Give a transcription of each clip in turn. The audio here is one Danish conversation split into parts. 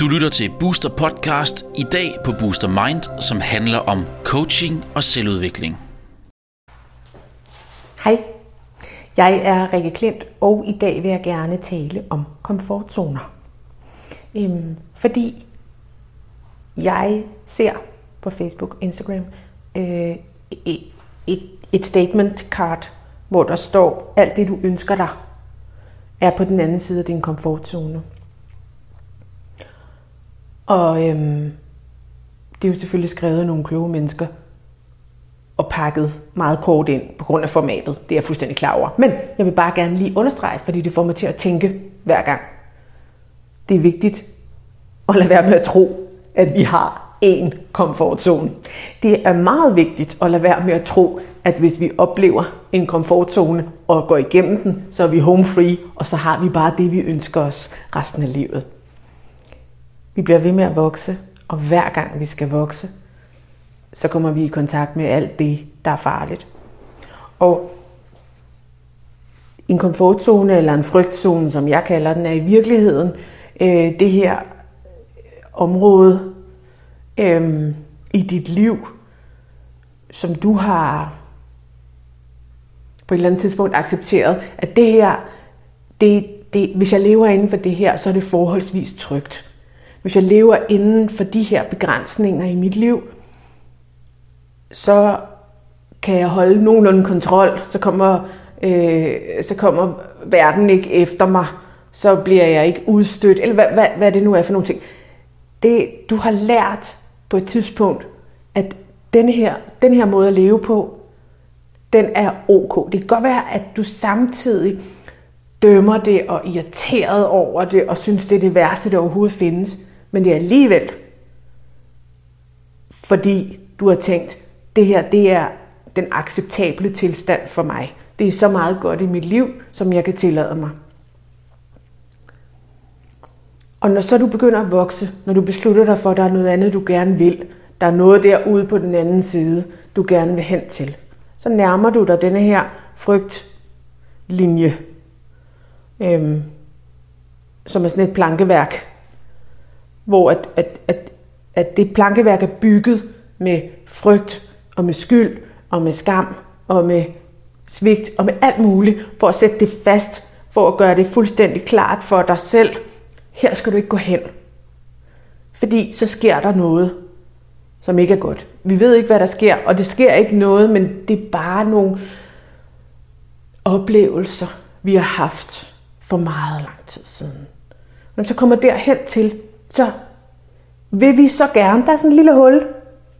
Du lytter til Booster Podcast i dag på Booster Mind, som handler om coaching og selvudvikling. Hej, jeg er Rikke Klint, og i dag vil jeg gerne tale om komfortzoner. Øhm, fordi jeg ser på Facebook, og Instagram, øh, et, et, et statement card, hvor der står, alt det du ønsker dig, er på den anden side af din komfortzone. Og øhm, det er jo selvfølgelig skrevet af nogle kloge mennesker, og pakket meget kort ind på grund af formatet. Det er jeg fuldstændig klar over. Men jeg vil bare gerne lige understrege, fordi det får mig til at tænke hver gang. Det er vigtigt at lade være med at tro, at vi har én komfortzone. Det er meget vigtigt at lade være med at tro, at hvis vi oplever en komfortzone og går igennem den, så er vi home free, og så har vi bare det, vi ønsker os resten af livet. Vi bliver ved med at vokse, og hver gang vi skal vokse, så kommer vi i kontakt med alt det, der er farligt. Og en komfortzone eller en frygtzone, som jeg kalder den, er i virkeligheden øh, det her område øhm, i dit liv, som du har på et eller andet tidspunkt accepteret, at det her, det, det, hvis jeg lever inden for det her, så er det forholdsvis trygt. Hvis jeg lever inden for de her begrænsninger i mit liv, så kan jeg holde nogenlunde kontrol, så kommer, øh, så kommer verden ikke efter mig, så bliver jeg ikke udstødt, eller hvad, hvad, hvad det nu er for nogle ting. Det, du har lært på et tidspunkt, at den her, den her måde at leve på, den er ok. Det kan godt være, at du samtidig dømmer det og irriteret over det, og synes, det er det værste, der overhovedet findes. Men det er alligevel, fordi du har tænkt, det her det er den acceptable tilstand for mig. Det er så meget godt i mit liv, som jeg kan tillade mig. Og når så du begynder at vokse, når du beslutter dig for, at der er noget andet, du gerne vil, der er noget derude på den anden side, du gerne vil hen til, så nærmer du dig denne her frygtlinje, øhm, som er sådan et plankeværk, hvor at, at, at, at det plankeværk er bygget med frygt og med skyld og med skam og med svigt og med alt muligt, for at sætte det fast, for at gøre det fuldstændig klart for dig selv. Her skal du ikke gå hen. Fordi så sker der noget, som ikke er godt. Vi ved ikke, hvad der sker, og det sker ikke noget, men det er bare nogle oplevelser, vi har haft for meget lang tid siden. Når så kommer derhen til, så vil vi så gerne, der er sådan en lille hul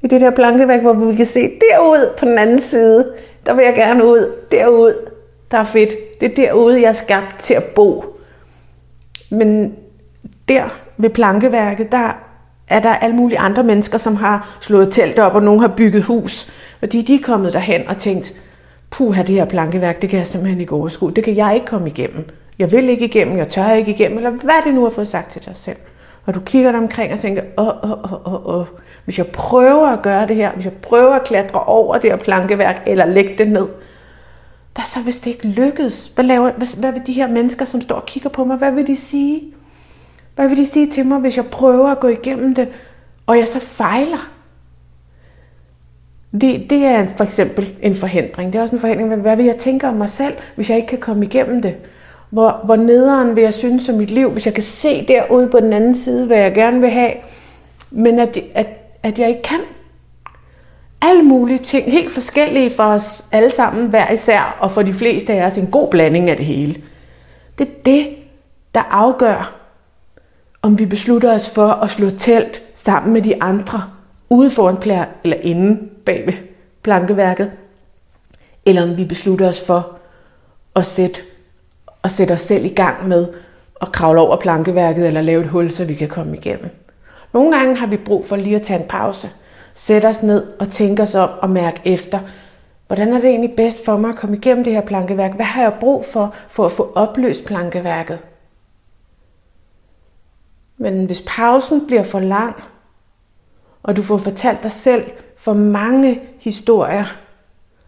i det der plankeværk, hvor vi kan se derud på den anden side, der vil jeg gerne ud, derud, der er fedt. Det er derude, jeg er skabt til at bo. Men der ved plankeværket, der er der alle mulige andre mennesker, som har slået telt op, og nogen har bygget hus. Og de, de er kommet derhen og tænkt, puha, det her plankeværk, det kan jeg simpelthen ikke overskue. Det kan jeg ikke komme igennem. Jeg vil ikke igennem, jeg tør ikke igennem, eller hvad det nu har fået sagt til dig selv. Og du kigger dig omkring og tænker, åh, åh, åh, åh, åh. Hvis jeg prøver at gøre det her, hvis jeg prøver at klatre over det her plankeværk, eller lægge det ned, hvad så hvis det ikke lykkes? Hvad, laver, hvad, hvad vil de her mennesker, som står og kigger på mig, hvad vil de sige? Hvad vil de sige til mig, hvis jeg prøver at gå igennem det, og jeg så fejler? Det, det er for eksempel en forhindring. Det er også en forhindring, men hvad vil jeg tænke om mig selv, hvis jeg ikke kan komme igennem det? Hvor, hvor nederen vil jeg synes om mit liv, hvis jeg kan se derude på den anden side, hvad jeg gerne vil have, men at, at, at jeg ikke kan. Alle mulige ting, helt forskellige for os alle sammen, hver især, og for de fleste af os en god blanding af det hele. Det er det, der afgør, om vi beslutter os for at slå telt sammen med de andre, ude foran plær, eller inde bag ved plankeværket, eller om vi beslutter os for at sætte, at sætte os selv i gang med at kravle over plankeværket, eller lave et hul, så vi kan komme igennem. Nogle gange har vi brug for lige at tage en pause, sætte os ned og tænke os om og mærke efter, hvordan er det egentlig bedst for mig at komme igennem det her plankeværk? Hvad har jeg brug for, for at få opløst plankeværket? Men hvis pausen bliver for lang, og du får fortalt dig selv for mange historier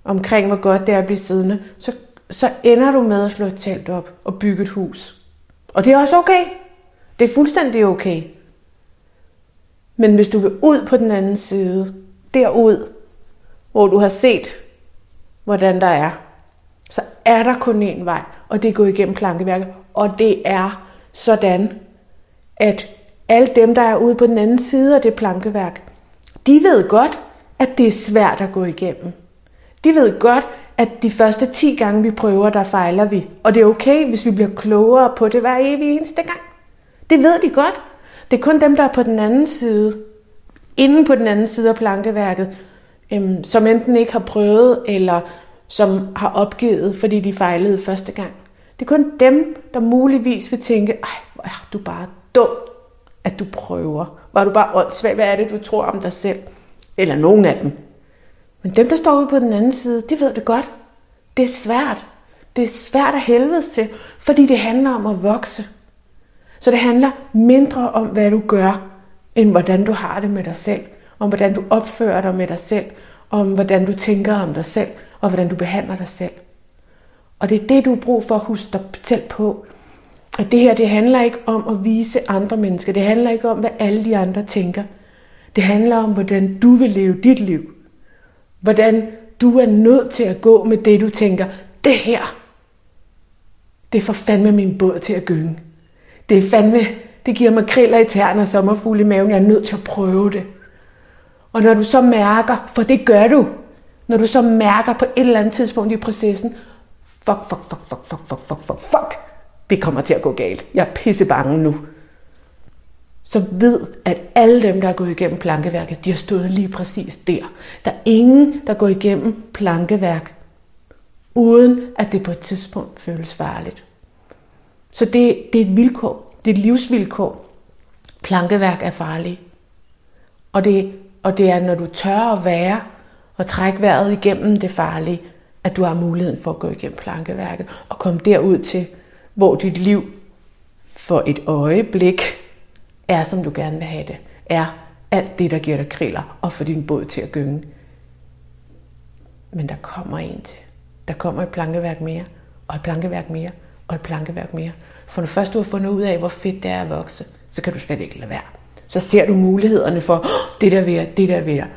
omkring, hvor godt det er at blive siddende, så så ender du med at slå et telt op og bygge et hus. Og det er også okay. Det er fuldstændig okay. Men hvis du vil ud på den anden side, derud, hvor du har set, hvordan der er, så er der kun én vej, og det er gå igennem plankeværket. Og det er sådan, at alle dem, der er ude på den anden side af det plankeværk, de ved godt, at det er svært at gå igennem. De ved godt, at de første 10 gange, vi prøver, der fejler vi. Og det er okay, hvis vi bliver klogere på det hver evig eneste gang. Det ved de godt. Det er kun dem, der er på den anden side, inden på den anden side af plankeværket, øhm, som enten ikke har prøvet, eller som har opgivet, fordi de fejlede første gang. Det er kun dem, der muligvis vil tænke, ej, hvor er du bare dumt, at du prøver. Var du bare åndssvag? Hvad er det, du tror om dig selv? Eller nogen af dem. Men dem, der står ude på den anden side, de ved det godt. Det er svært. Det er svært at helvedes til, fordi det handler om at vokse. Så det handler mindre om, hvad du gør, end hvordan du har det med dig selv. Om hvordan du opfører dig med dig selv. Om hvordan du tænker om dig selv. Og hvordan du behandler dig selv. Og det er det, du har brug for at huske dig selv på. At det her, det handler ikke om at vise andre mennesker. Det handler ikke om, hvad alle de andre tænker. Det handler om, hvordan du vil leve dit liv. Hvordan du er nødt til at gå med det, du tænker, det her, det får fandme min båd til at gynge. Det er fandme, det giver mig kriller i tæerne og sommerfugle i maven. Jeg er nødt til at prøve det. Og når du så mærker, for det gør du, når du så mærker på et eller andet tidspunkt i processen, fuck, fuck, fuck, fuck, fuck, fuck, fuck, fuck, fuck, det kommer til at gå galt. Jeg er pisse bange nu. Så ved, at alle dem, der er gået igennem plankeværket, de har stået lige præcis der. Der er ingen, der går igennem plankeværk, uden at det på et tidspunkt føles farligt. Så det, det er et vilkår. Det er et livsvilkår. Plankeværk er farligt. Og det, og det er, når du tør at være og trække vejret igennem det farlige, at du har muligheden for at gå igennem plankeværket og komme derud til, hvor dit liv for et øjeblik er, som du gerne vil have det. Er alt det, der giver dig kriller og får din båd til at gynge. Men der kommer en til. Der kommer et plankeværk mere, og et plankeværk mere, og et plankeværk mere. For når først du har fundet ud af, hvor fedt det er at vokse, så kan du slet ikke lade være. Så ser du mulighederne for, oh, det der vil jeg, det der vil jeg.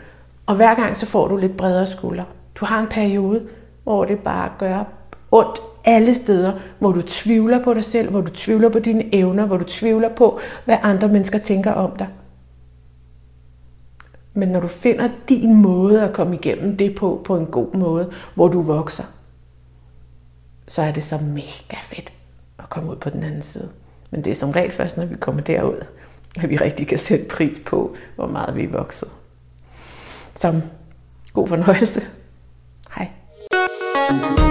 Og hver gang så får du lidt bredere skuldre. Du har en periode, hvor det bare gør ondt alle steder, hvor du tvivler på dig selv, hvor du tvivler på dine evner, hvor du tvivler på, hvad andre mennesker tænker om dig. Men når du finder din måde at komme igennem det på, på en god måde, hvor du vokser, så er det så mega fedt at komme ud på den anden side. Men det er som regel først, når vi kommer derud, at vi rigtig kan sætte pris på, hvor meget vi er vokset. Så god fornøjelse. Hej.